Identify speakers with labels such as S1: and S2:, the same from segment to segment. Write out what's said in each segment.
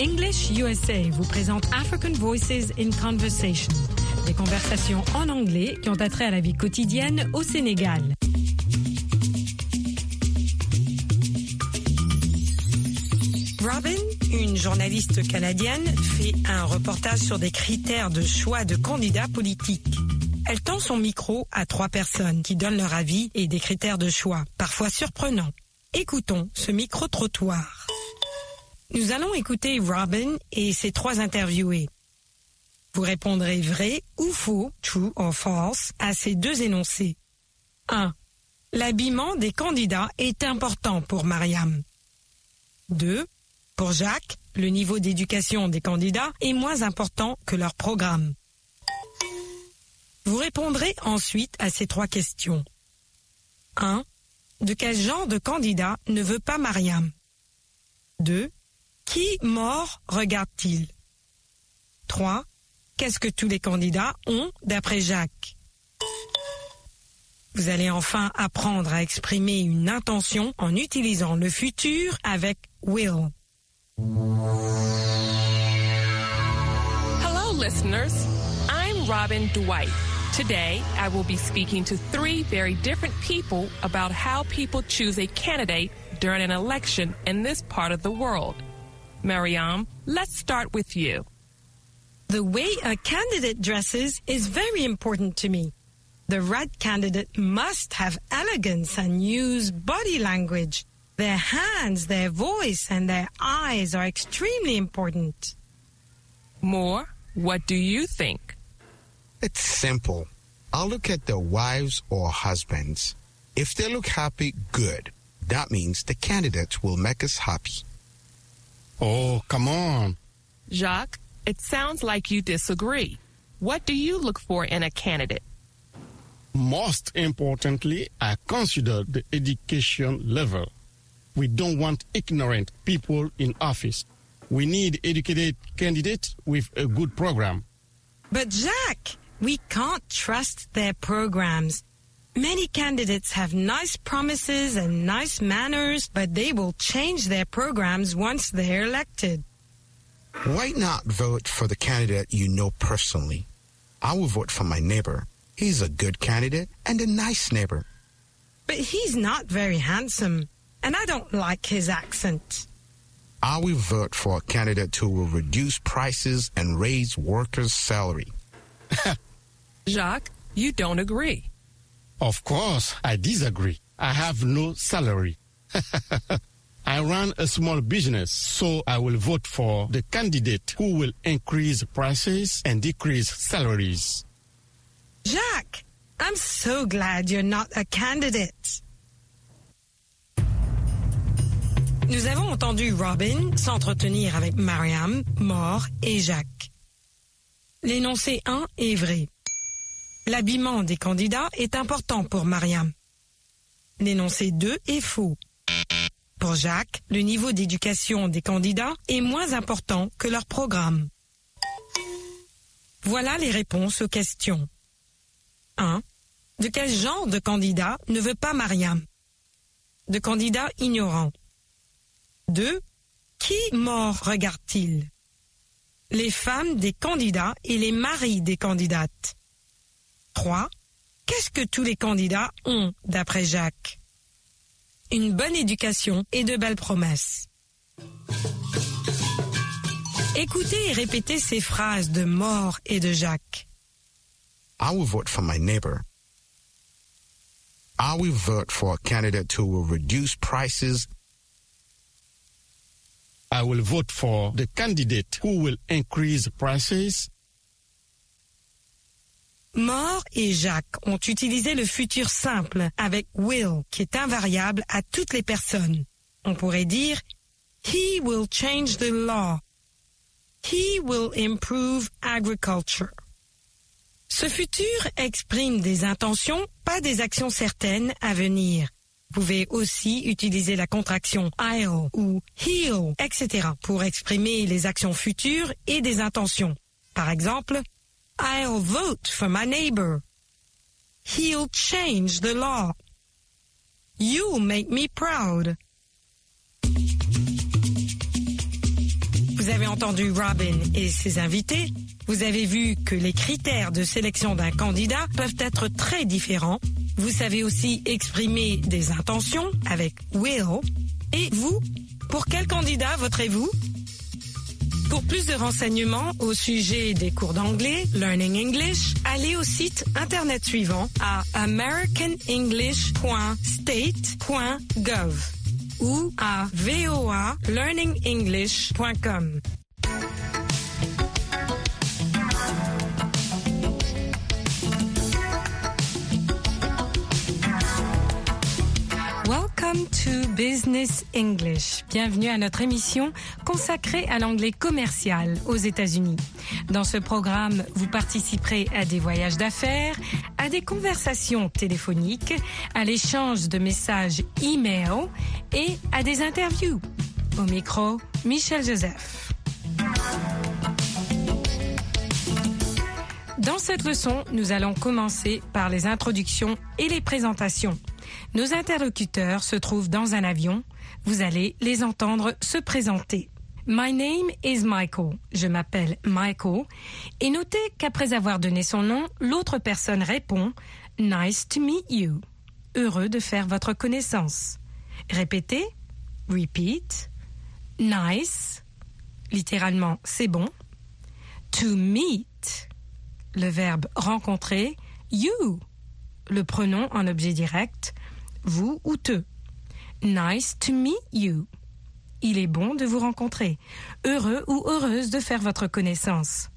S1: English USA vous présente African Voices in Conversation, des conversations en anglais qui ont attrait à la vie quotidienne au Sénégal. Robin, une journaliste canadienne, fait un reportage sur des critères de choix de candidats politiques. Elle tend son micro à trois personnes qui donnent leur avis et des critères de choix, parfois surprenants. Écoutons ce micro-trottoir. Nous allons écouter Robin et ses trois interviewés. Vous répondrez vrai ou faux, true or false, à ces deux énoncés. 1. L'habillement des candidats est important pour Mariam. 2. Pour Jacques, le niveau d'éducation des candidats est moins important que leur programme. Vous répondrez ensuite à ces trois questions. 1. De quel genre de candidat ne veut pas Mariam? 2. Qui mort regarde-t-il? 3. Qu'est-ce que tous les candidats ont d'après Jacques? Vous allez enfin apprendre à exprimer une intention en utilisant le futur avec will.
S2: Hello, listeners. I'm Robin Dwight. Today, I will be speaking to three very different people about how people choose a candidate during an election in this part of the world. Mariam, let's start with you.
S1: The way a candidate dresses is very important to me. The right candidate must have elegance and use body language. Their hands, their voice, and their eyes are extremely important.
S2: More, what do you think?
S3: It's simple. I'll look at their wives or husbands. If they look happy, good. That means the candidate will make us happy.
S4: Oh, come on.
S2: Jacques, it sounds like you disagree. What do you look for in a candidate?
S4: Most importantly, I consider the education level. We don't want ignorant people in office. We need educated candidates with a good program.
S1: But Jacques, we can't trust their programs. Many candidates have nice promises and nice manners, but they will change their programs once they're elected.
S3: Why not vote for the candidate you know personally? I will vote for my neighbor. He's a good candidate and a nice neighbor.
S1: But he's not very handsome, and I don't like his accent.
S3: I will vote for a candidate who will reduce prices and raise workers' salary.
S2: Jacques, you don't agree.
S4: Of course, I disagree. I have no salary. I run a small business, so I will vote for the candidate who will increase prices and decrease salaries.
S1: Jacques, I'm so glad you're not a candidate. Nous avons entendu Robin s'entretenir avec Mariam, Mort et Jacques. L'énoncé 1 est vrai. L'habillement des candidats est important pour Mariam. L'énoncé 2 est faux. Pour Jacques, le niveau d'éducation des candidats est moins important que leur programme. Voilà les réponses aux questions. 1. De quel genre de candidat ne veut pas Mariam? De candidat ignorant. 2. Qui mort regarde-t-il? Les femmes des candidats et les maris des candidates. 3. Qu'est-ce que tous les candidats ont d'après Jacques? Une bonne éducation et de belles promesses. Écoutez et répétez ces phrases de Mort et de Jacques.
S3: I will vote for my neighbor. I will vote for a candidate who will reduce prices.
S4: I will vote for the candidate who will increase prices.
S1: Mort et Jacques ont utilisé le futur simple avec will, qui est invariable à toutes les personnes. On pourrait dire He will change the law. He will improve agriculture. Ce futur exprime des intentions, pas des actions certaines à venir. Vous pouvez aussi utiliser la contraction I'll ou he'll, etc. pour exprimer les actions futures et des intentions. Par exemple, I'll vote for my neighbor. He'll change the law. You make me proud. Vous avez entendu Robin et ses invités. Vous avez vu que les critères de sélection d'un candidat peuvent être très différents. Vous savez aussi exprimer des intentions avec will. Et vous, pour quel candidat voterez-vous? Pour plus de renseignements au sujet des cours d'anglais, Learning English, allez au site internet suivant à americanenglish.state.gov ou à voalearningenglish.com. To Business English. Bienvenue à notre émission consacrée à l'anglais commercial aux États-Unis. Dans ce programme, vous participerez à des voyages d'affaires, à des conversations téléphoniques, à l'échange de messages e-mail et à des interviews. Au micro, Michel Joseph. Dans cette leçon, nous allons commencer par les introductions et les présentations. Nos interlocuteurs se trouvent dans un avion. Vous allez les entendre se présenter. My name is Michael. Je m'appelle Michael. Et notez qu'après avoir donné son nom, l'autre personne répond Nice to meet you. Heureux de faire votre connaissance. Répétez. Repeat. Nice. Littéralement, c'est bon. To meet. Le verbe rencontrer. You. Le pronom en objet direct vous ou te. Nice to meet you. Il est bon de vous rencontrer. Heureux ou heureuse de faire votre connaissance.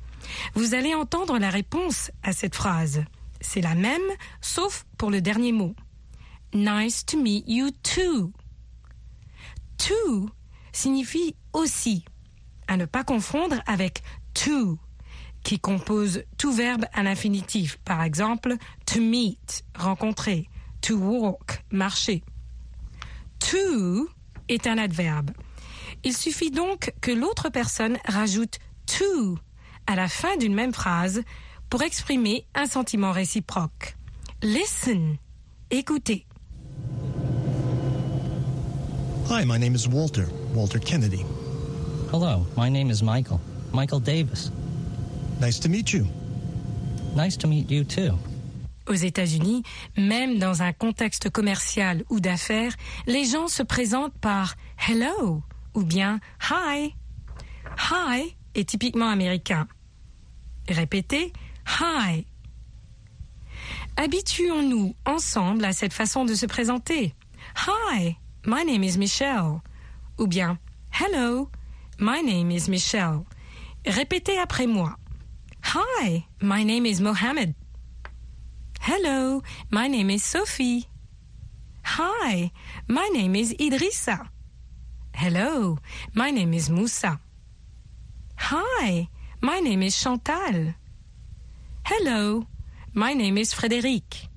S1: Vous allez entendre la réponse à cette phrase. C'est la même, sauf pour le dernier mot. Nice to meet you too. To signifie aussi, à ne pas confondre avec to, qui compose tout verbe à l'infinitif. Par exemple, to meet, rencontrer, to walk, marcher. To est un adverbe. Il suffit donc que l'autre personne rajoute to à la fin d'une même phrase pour exprimer un sentiment réciproque. Listen, écoutez.
S5: Hi, my name is Walter, Walter Kennedy.
S6: Hello, my name is Michael, Michael Davis.
S5: Nice to meet you.
S6: Nice to meet you too.
S1: Aux États-Unis, même dans un contexte commercial ou d'affaires, les gens se présentent par hello ou bien hi. Hi est typiquement américain. Répétez hi. Habituons-nous ensemble à cette façon de se présenter. Hi, my name is Michelle. Ou bien Hello, my name is Michelle. Répétez après moi. Hi, my name is Mohammed. Hello, my name is Sophie. Hi, my name is Idrissa. Hello, my name is Moussa. Hi, my name is Chantal. Hello, my name is Frédéric.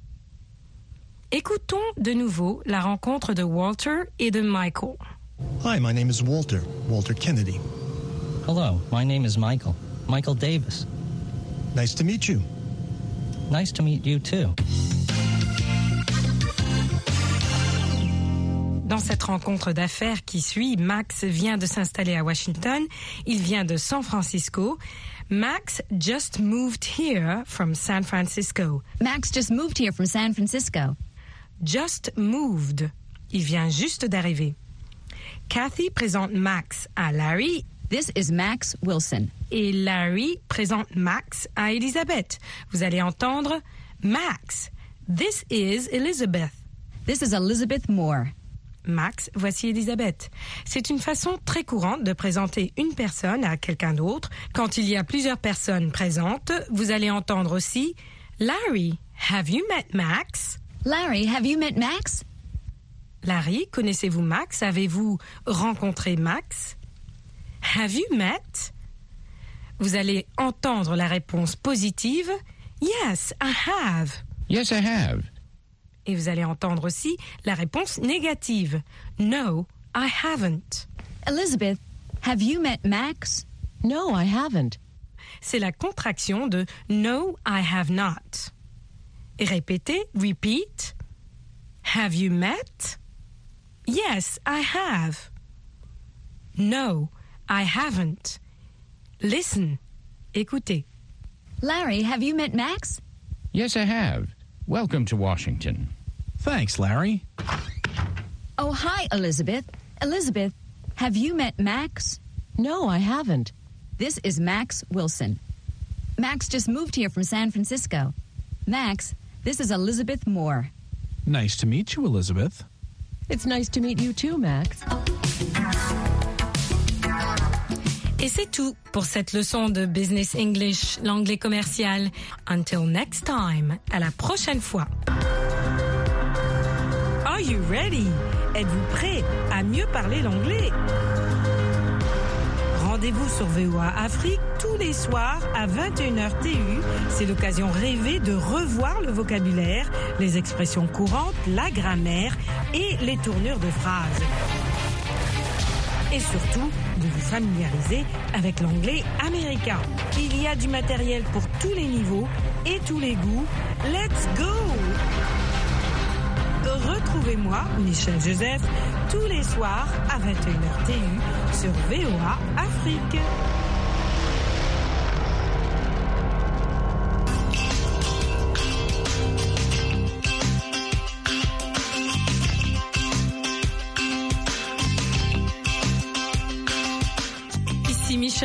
S1: Écoutons de nouveau la rencontre de Walter et de Michael.
S5: Hi, my name is Walter, Walter Kennedy.
S6: Hello, my name is Michael, Michael Davis.
S5: Nice to meet you.
S6: Nice to meet you too.
S1: Dans cette rencontre d'affaires qui suit, Max vient de s'installer à Washington. Il vient de San Francisco. Max just moved here from San Francisco.
S7: Max just moved here from San Francisco.
S1: Just moved. Il vient juste d'arriver. Kathy présente Max à Larry
S7: This is Max Wilson.
S1: et Larry présente Max à Elizabeth. Vous allez entendre Max. This is Elizabeth.
S7: This is Elizabeth Moore.
S1: Max, voici Elisabeth. C'est une façon très courante de présenter une personne à quelqu'un d'autre. Quand il y a plusieurs personnes présentes, vous allez entendre aussi Larry, have you met Max?
S7: Larry, have you met Max?
S1: Larry, connaissez-vous Max? Avez-vous rencontré Max? Have you met? Vous allez entendre la réponse positive Yes, I have.
S3: Yes, I have.
S1: Et vous allez entendre aussi la réponse négative No, I haven't.
S7: Elizabeth, have you met Max?
S8: No, I haven't.
S1: c'est la contraction de No, I have not. Et répétez, repeat. Have you met? Yes, I have. No, I haven't. Listen. Écoutez.
S7: Larry, have you met Max?
S8: Yes, I have. Welcome to Washington.
S5: Thanks, Larry.
S7: Oh, hi, Elizabeth. Elizabeth, have you met Max?
S9: No, I haven't.
S7: This is Max Wilson. Max just moved here from San Francisco. Max, this is Elizabeth Moore.
S5: Nice to meet you, Elizabeth.
S9: It's nice to meet you too, Max.
S1: Et c'est tout pour cette leçon de Business English, l'anglais commercial. Until next time, à la prochaine fois. Are you ready? Êtes-vous prêt à mieux parler l'anglais? Rendez-vous sur VOA Afrique tous les soirs à 21h TU. C'est l'occasion rêvée de revoir le vocabulaire, les expressions courantes, la grammaire et les tournures de phrases. Et surtout, de vous familiariser avec l'anglais américain. Il y a du matériel pour tous les niveaux et tous les goûts. Let's go! Retrouvez-moi, Michel Joseph, tous les soirs à 21h TU sur VOA Afrique.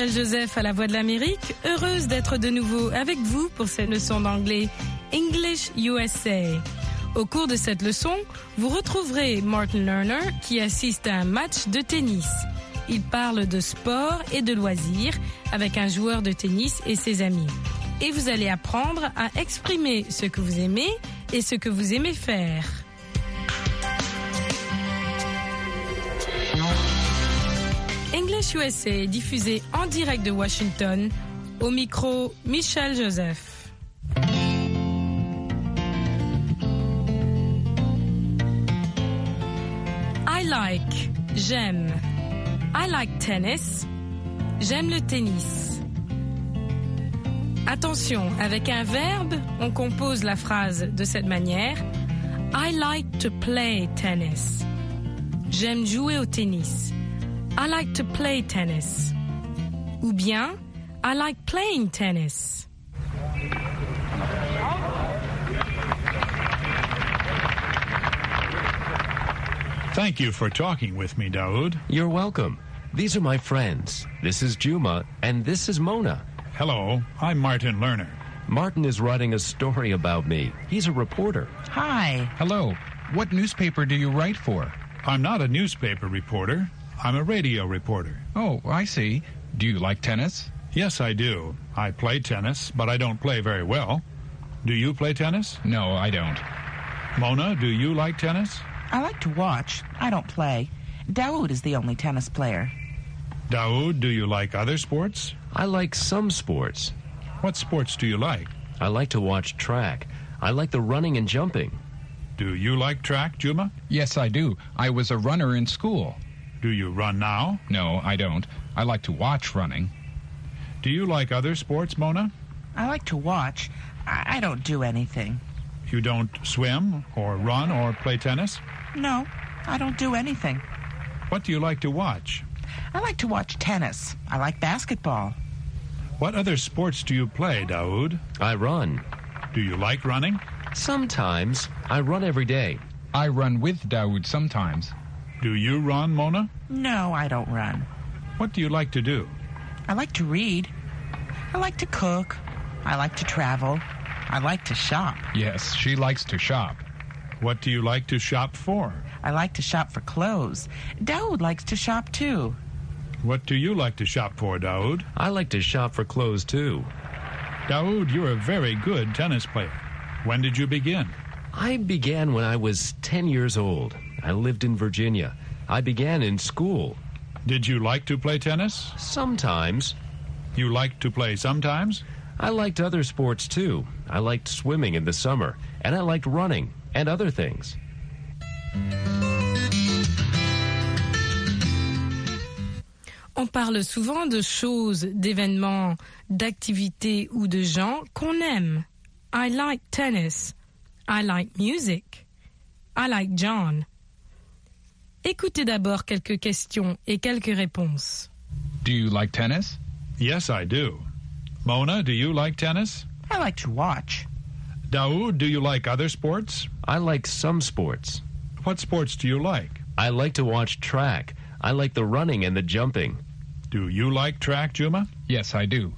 S1: Joseph à la Voix de l'Amérique, heureuse d'être de nouveau avec vous pour cette leçon d'anglais English USA. Au cours de cette leçon, vous retrouverez Martin Lerner qui assiste à un match de tennis. Il parle de sport et de loisirs avec un joueur de tennis et ses amis. Et vous allez apprendre à exprimer ce que vous aimez et ce que vous aimez faire. USA diffusé en direct de Washington. Au micro, Michel Joseph. I like, j'aime. I like tennis. J'aime le tennis. Attention, avec un verbe, on compose la phrase de cette manière. I like to play tennis. J'aime jouer au tennis. I like to play tennis. Ou bien, I like playing tennis.
S10: Thank you for talking with me, Daoud.
S11: You're welcome. These are my friends. This is Juma, and this is Mona.
S10: Hello, I'm Martin Lerner.
S11: Martin is writing a story about me. He's a reporter.
S12: Hi.
S13: Hello. What newspaper do you write for?
S10: I'm not a newspaper reporter. I'm a radio reporter.
S13: Oh, I see. Do you like tennis?
S10: Yes, I do. I play tennis, but I don't play very well. Do you play tennis?
S13: No, I don't.
S10: Mona, do you like tennis?
S12: I like to watch. I don't play. Daoud is the only tennis player.
S10: Daoud, do you like other sports?
S11: I like some sports.
S10: What sports do you like?
S11: I like to watch track. I like the running and jumping.
S10: Do you like track, Juma?
S13: Yes, I do. I was a runner in school.
S10: Do you run now?
S13: No, I don't. I like to watch running.
S10: Do you like other sports, Mona?
S12: I like to watch. I, I don't do anything.
S10: You don't swim or run or play tennis?
S12: No, I don't do anything.
S10: What do you like to watch?
S12: I like to watch tennis. I like basketball.
S10: What other sports do you play, Daoud?
S11: I run.
S10: Do you like running?
S11: Sometimes. I run every day.
S13: I run with Daoud sometimes.
S10: Do you run, Mona?
S12: No, I don't run.
S10: What do you like to do?
S12: I like to read. I like to cook. I like to travel. I like to shop.
S13: Yes, she likes to shop.
S10: What do you like to shop for?
S12: I like to shop for clothes. Daoud likes to shop too.
S10: What do you like to shop for, Daoud?
S11: I like to shop for clothes too.
S10: Daoud, you're a very good tennis player. When did you begin?
S11: I began when I was 10 years old. I lived in Virginia. I began in school.
S10: Did you like to play tennis?
S11: Sometimes.
S10: You liked to play sometimes?
S11: I liked other sports too. I liked swimming in the summer, and I liked running and other things.
S1: On parle souvent de choses, d'événements, d'activités ou de gens qu'on aime. I like tennis. I like music. I like John. Écoutez d'abord quelques questions et quelques réponses.
S13: Do you like tennis?
S10: Yes, I do. Mona, do you like tennis?
S12: I like to watch.
S10: Daoud, do you like other sports?
S11: I like some sports.
S10: What sports do you like?
S11: I like to watch track. I like the running and the jumping.
S10: Do you like track, Juma?
S13: Yes, I do.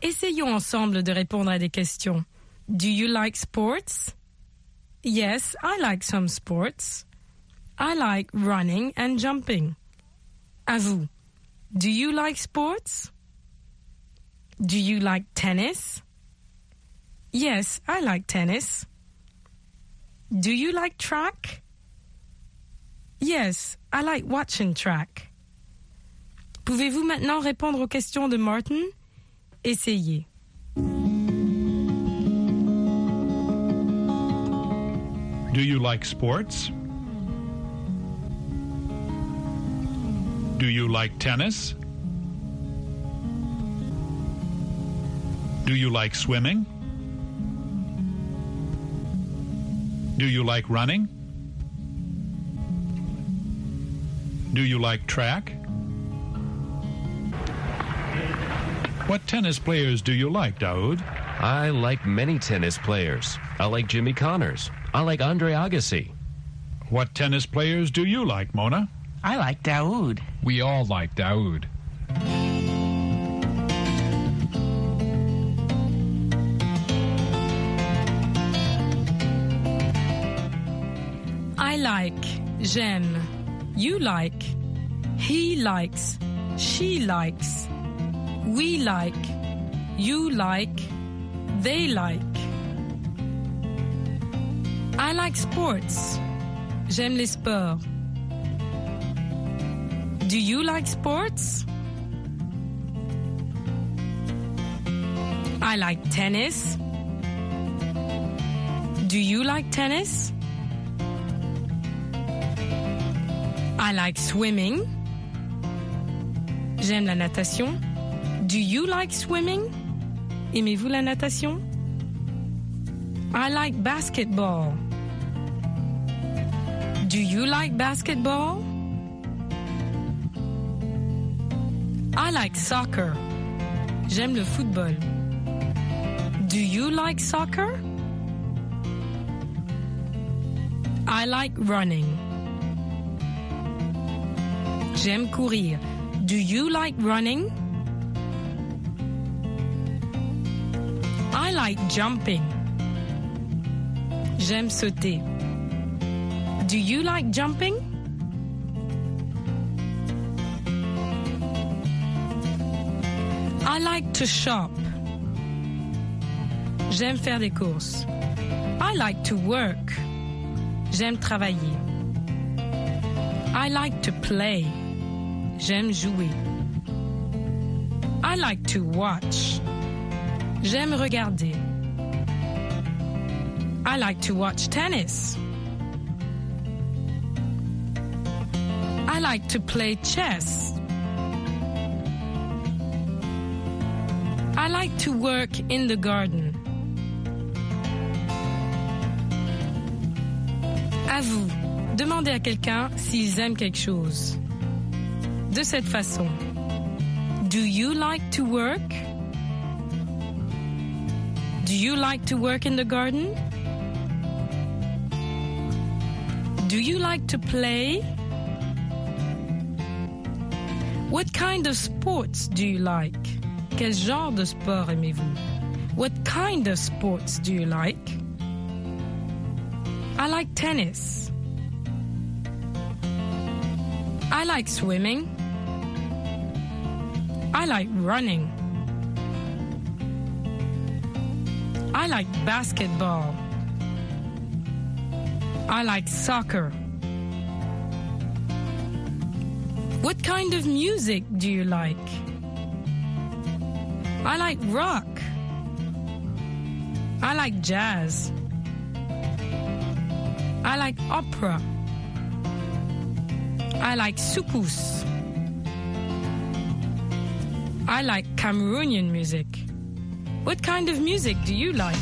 S1: Essayons ensemble de répondre à des questions. Do you like sports? Yes, I like some sports. I like running and jumping. À vous. Do you like sports? Do you like tennis? Yes, I like tennis. Do you like track? Yes, I like watching track. Pouvez-vous maintenant répondre aux questions de Martin? Essayez.
S10: Do you like sports? Do you like tennis? Do you like swimming? Do you like running? Do you like track? What tennis players do you like, Daoud?
S11: I like many tennis players. I like Jimmy Connors. I like Andre Agassi.
S10: What tennis players do you like, Mona?
S12: I like Daoud.
S13: We all like Daoud.
S1: I like, j'aime, you like, he likes, she likes, we like, you like, they like. I like sports. J'aime les sports. Do you like sports? I like tennis. Do you like tennis? I like swimming. J'aime la natation. Do you like swimming? Aimez-vous la natation? I like basketball. Do you like basketball? I like soccer. J'aime le football. Do you like soccer? I like running. J'aime courir. Do you like running? I like jumping. J'aime sauter. Do you like jumping? I like to shop. J'aime faire des courses. I like to work. J'aime travailler. I like to play. J'aime jouer. I like to watch. J'aime regarder. I like to watch tennis. I like to play chess. I like to work in the garden. À vous, demandez à quelqu'un s'ils aiment quelque chose. De cette façon. Do you like to work? Do you like to work in the garden? Do you like to play? What kind of sports do you like? Quel genre de sport aimez-vous? What kind of sports do you like? I like tennis. I like swimming. I like running. I like basketball. I like soccer. What kind of music do you like? I like rock. I like jazz. I like opera. I like soukous. I like Cameroonian music. What kind of music do you like?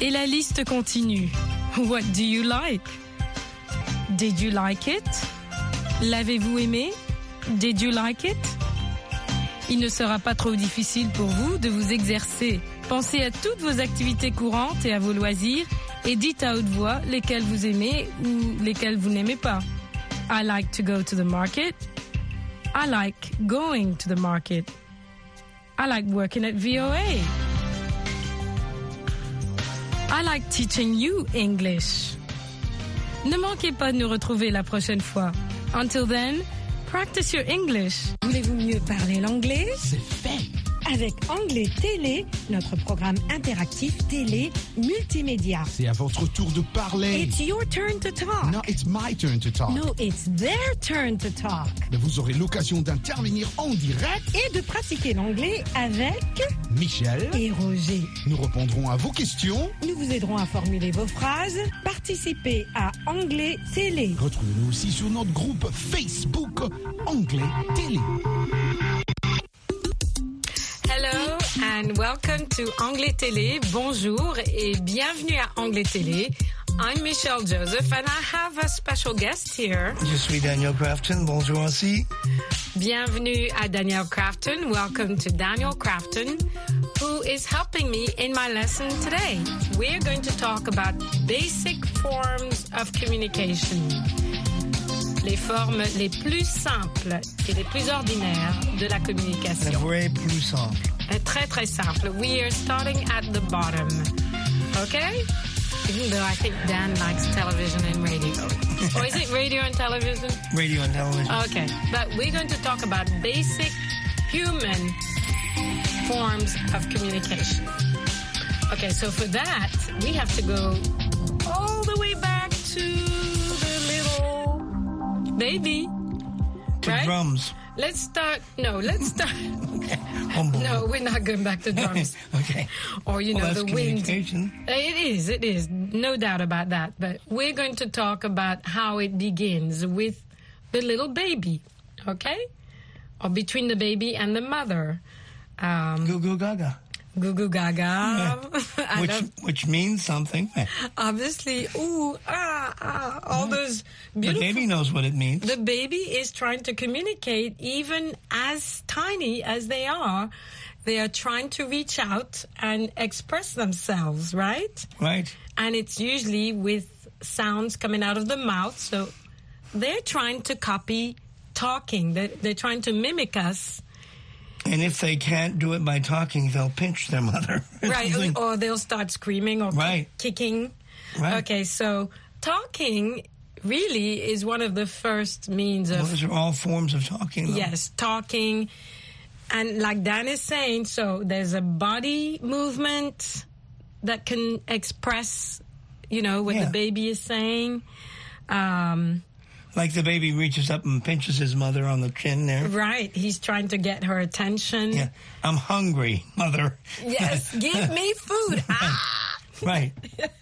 S1: Et la liste continue. What do you like? Did you like it? L'avez-vous aimé? Did you like it? Il ne sera pas trop difficile pour vous de vous exercer. Pensez à toutes vos activités courantes et à vos loisirs et dites à haute voix lesquelles vous aimez ou lesquelles vous n'aimez pas. I like to go to the market. I like going to the market. I like working at VOA. I like teaching you English. Ne manquez pas de nous retrouver la prochaine fois. Until then, practice your English. Voulez-vous mieux parler l'anglais?
S14: C'est fait.
S1: Avec Anglais Télé, notre programme interactif télé multimédia.
S14: C'est à votre tour de parler.
S1: It's your turn to talk.
S14: No, it's my turn to talk.
S1: No, it's their turn to talk.
S14: Mais vous aurez l'occasion d'intervenir en direct
S1: Et de pratiquer l'anglais avec
S14: Michel
S1: et Roger.
S14: Nous répondrons à vos questions.
S1: Nous vous aiderons à formuler vos phrases. Participez à Anglais Télé.
S14: Retrouvez-nous aussi sur notre groupe Facebook Anglais Télé.
S1: And welcome to Anglais Télé. Bonjour et bienvenue à Anglais Télé. I'm Michelle Joseph and I have a special guest here.
S15: Je suis Daniel Crafton. Bonjour aussi.
S1: Bienvenue à Daniel Crafton. Welcome to Daniel Crafton, who is helping me in my lesson today. We're going to talk about basic forms of communication. Les formes les plus simples et les plus ordinaires de la communication.
S15: vrai plus simple.
S1: Uh, Très très simple. We are starting at the bottom. Okay? Even though I think Dan likes television and radio. or is it radio and television?
S15: Radio and television.
S1: Okay. But we're going to talk about basic human forms of communication. Okay, so for that, we have to go all the way back to baby.
S15: to
S1: right?
S15: drums.
S1: Let's start. No, let's start. No, we're not going back to drums.
S15: okay.
S1: Or, you
S15: Well,
S1: know, the wind. It is, it is. No doubt about that. But we're going to talk about how it begins with the little baby, okay? Or between the baby and the mother. Um,
S15: Goo goo gaga.
S1: Goo goo gaga. I
S15: Which
S1: love-
S15: which means something.
S1: obviously, ooh, ah, ah, all those
S15: The
S1: beautiful.
S15: baby knows what it means.
S1: The baby is trying to communicate, even as tiny as they are. They are trying to reach out and express themselves, right?
S15: Right.
S1: And it's usually with sounds coming out of the mouth. So they're trying to copy talking. They're, they're trying to mimic us.
S15: And if they can't do it by talking, they'll pinch their mother.
S1: right.
S15: Something.
S1: Or they'll start screaming or
S15: Right.
S1: kicking.
S15: Right.
S1: Okay. So talking really is one of the first means of
S15: Those are all forms of talking. Though.
S1: Yes, talking. And like Dan is saying, so there's a body movement that can express, you know, what
S15: Yeah.
S1: the baby is saying. Um,
S15: Like the baby reaches up and pinches his mother on the chin there.
S1: right. He's trying to get her attention.
S15: Yeah. I'm hungry, mother.
S1: Yes, give me food. ah!
S15: Right.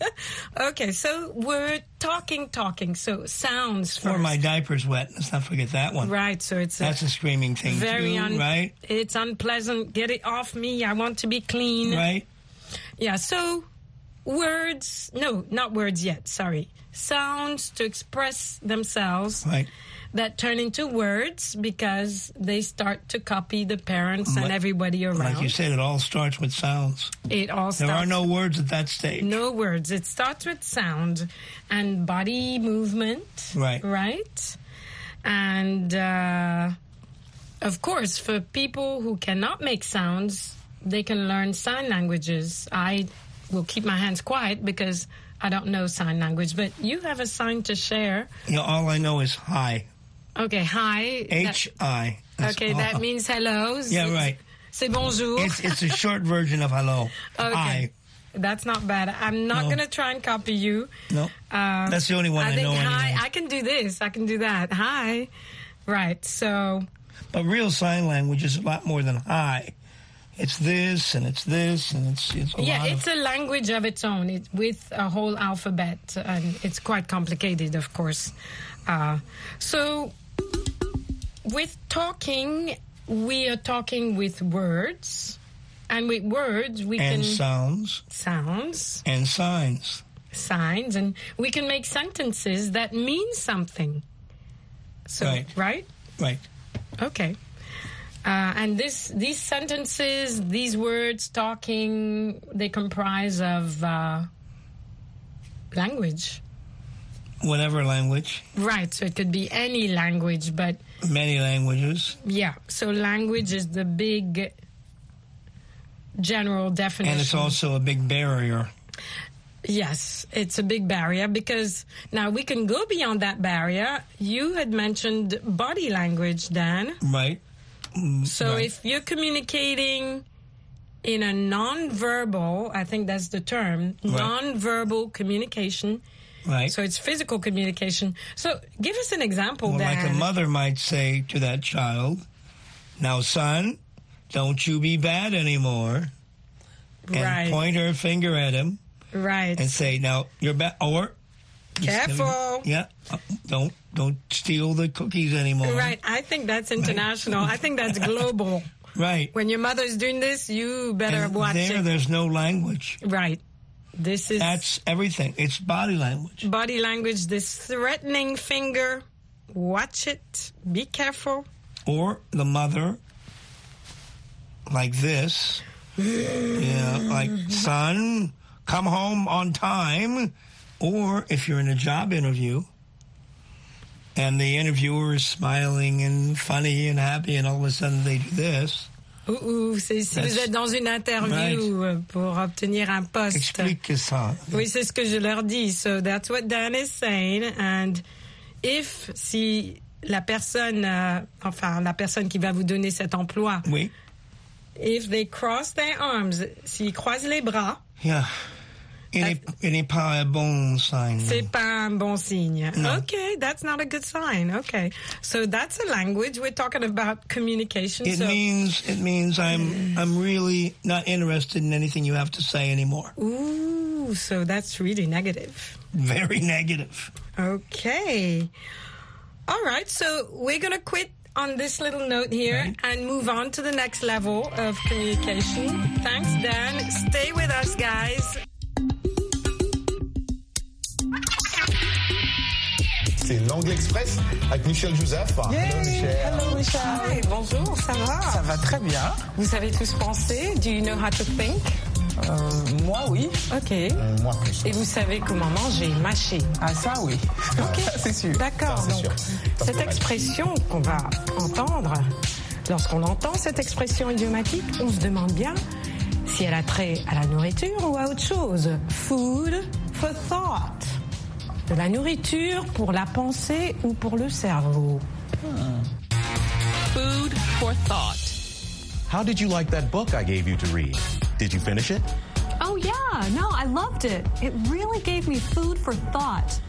S1: Okay, so we're talking, talking. So sounds first.
S15: Or my diaper's wet. Let's not forget that one.
S1: Right, so it's a
S15: That's a screaming thing
S1: very
S15: too,
S1: un-
S15: right?
S1: It's unpleasant. Get it off me. I want to be clean.
S15: Right.
S1: Yeah, so words, no, not words yet, sorry. Sounds to express themselves
S15: Right.
S1: that turn into words because they start to copy the parents and everybody around.
S15: Like you said, it all starts with sounds.
S1: it all
S15: There are no words at that stage.
S1: no words. It starts with sound and body movement.
S15: Right.
S1: Right. And uh, of course, for people who cannot make sounds, they can learn sign languages. I will keep my hands quiet because I don't know sign language, but you have a sign to share.
S15: You know, all I know is hi.
S1: Okay, hi.
S15: H I.
S1: Okay, that means hello.
S15: Yeah, right.
S1: C'est bonjour.
S15: It's it's a short version of hello.
S1: Okay.
S15: Hi.
S1: That's not bad. I'm not
S15: No.
S1: going to try and copy you.
S15: No.
S1: Um,
S15: That's the only one I
S1: think
S15: know
S1: hi.
S15: anyway.
S1: I can do this. I can do that. Hi. Right. So
S15: But real sign language is a lot more than hi. It's this and it's this and it's it's a
S1: yeah, it's a language of its own. It, with a whole alphabet, and it's quite complicated, of course. Uh, so with talking, we are talking with words. And with words, we
S15: and
S1: can
S15: sounds
S1: sounds
S15: and signs.
S1: signs, and we can make sentences that mean something. So,
S15: Right.
S1: right?
S15: Right.
S1: Okay. Uh, and this, these sentences, these words, talking, they comprise of uh, language.
S15: Whatever language,
S1: Right. So it could be any language, but
S15: many languages,
S1: yeah. So language is the big general definition.
S15: and it's also a big barrier.
S1: Yes, it's a big barrier because now we can go beyond that barrier. You had mentioned body language, Dan.
S15: Right. Mm,
S1: So
S15: right.
S1: if you're communicating in a non-verbal, I think that's the term,
S15: Right.
S1: non-verbal communication.
S15: Right.
S1: So it's physical communication. So give us an example,
S15: Well, like a mother might say to that child, "Now, son, don't you be bad anymore," and
S1: Right.
S15: point her finger at him
S1: right.
S15: and say, "Now you're bad," or
S1: Careful.
S15: yeah, uh, don't don't steal the cookies anymore.
S1: Right. I think that's international. I think that's global.
S15: Right.
S1: When your mother's doing this, you better
S15: And
S1: watch
S15: there,
S1: it.
S15: there's no language.
S1: Right. This is
S15: That's everything. It's body language.
S1: body language, this threatening finger. Watch it. Be careful.
S15: Or the mother, like this. yeah, like, son, come home on time. Or if you're in a job interview and the interviewer is smiling and funny and happy, and all of a sudden they do this,
S1: c'est si vous êtes dans une interview euh, pour obtenir un poste.
S15: explique ça.
S1: Oui, c'est ce que je leur dis. So that's what Dan is saying. And if, si la personne, euh, enfin, la personne qui va vous donner cet emploi,
S15: Oui.
S1: if they cross their arms, s'ils croisent les bras,
S15: Yeah. Il n'est- il n'est pas un bon signe.
S1: c'est pas un bon signe.
S15: No.
S1: Okay, that's not a good sign. Okay. So that's a language. We're talking about communication.
S15: It
S1: so
S15: means it means I'm I'm really not interested in anything you have to say anymore.
S1: Ooh, so that's really negative.
S15: Very negative.
S1: Okay. All right. So we're going to quit on this little note here and move on to the next level of communication. Thanks, Dan. Stay with us, guys.
S16: C'est l'Angle Express avec Michel Joseph. Hello, Michel.
S17: Hello, Michel.
S1: Hi, bonjour, ça va?
S17: Ça va très bien.
S1: Vous savez tous penser? Do you know how to think?
S17: Euh, moi, oui.
S1: OK.
S16: Moi plus.
S1: Et vous savez comment manger, mâcher?
S17: Ah, ça, oui.
S1: OK.
S17: Ça, c'est sûr.
S1: D'accord. Donc,
S16: sûr.
S1: cette expression qu'on va entendre, lorsqu'on entend cette expression idiomatique, on se demande bien si elle a trait à la nourriture ou à autre chose. Food for thought. De la nourriture pour la pensée ou pour le cerveau.
S2: Food for thought.
S18: How did you like that book I gave you to read? Did you finish it?
S19: Oh, yeah. No, I loved it. It really gave me food for thought.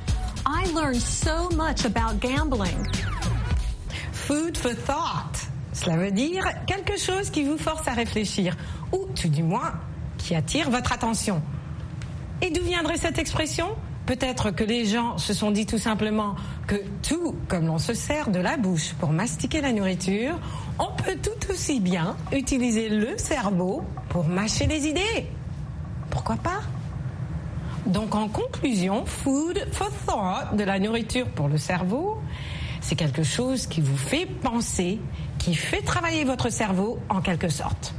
S19: I learned so much about gambling.
S1: Food for thought. Cela veut dire quelque chose qui vous force à réfléchir, ou tout du moins qui attire votre attention. Et d'où viendrait cette expression? Peut-être que les gens se sont dit tout simplement que tout comme l'on se sert de la bouche pour mastiquer la nourriture, on peut tout aussi bien utiliser le cerveau pour mâcher les idées. Pourquoi pas? Donc en conclusion, food for thought, de la nourriture pour le cerveau, c'est quelque chose qui vous fait penser, qui fait travailler votre cerveau en quelque sorte.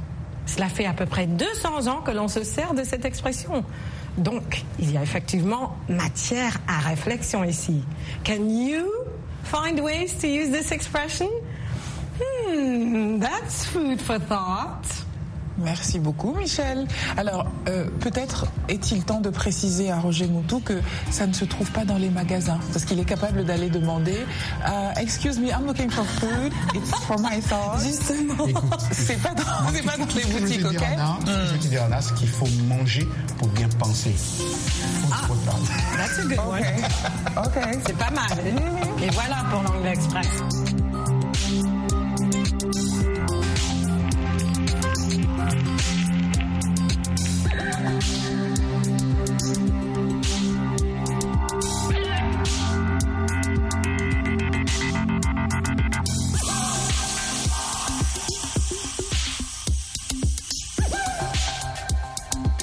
S1: Cela fait à peu près 200 ans que l'on se sert de cette expression. Donc, il y a effectivement matière à réflexion ici. Can you find ways to use this expression? Hmm, that's food for thought.
S17: Merci beaucoup, Michel. Alors, euh, peut-être est-il temps de préciser à Roger Moutou que ça ne se trouve pas dans les magasins, parce qu'il est capable d'aller demander euh, Excuse me, I'm looking for food. It's for my thoughts.
S1: Justement.
S17: C'est pas dans, c'est pas dans les
S16: Ce
S17: boutiques, ok?
S16: ce je veux dire là, c'est qu'il faut manger pour bien penser. Thought.
S1: That's a good one.
S17: Ok.
S1: C'est pas mal. Et voilà pour l'anglais express.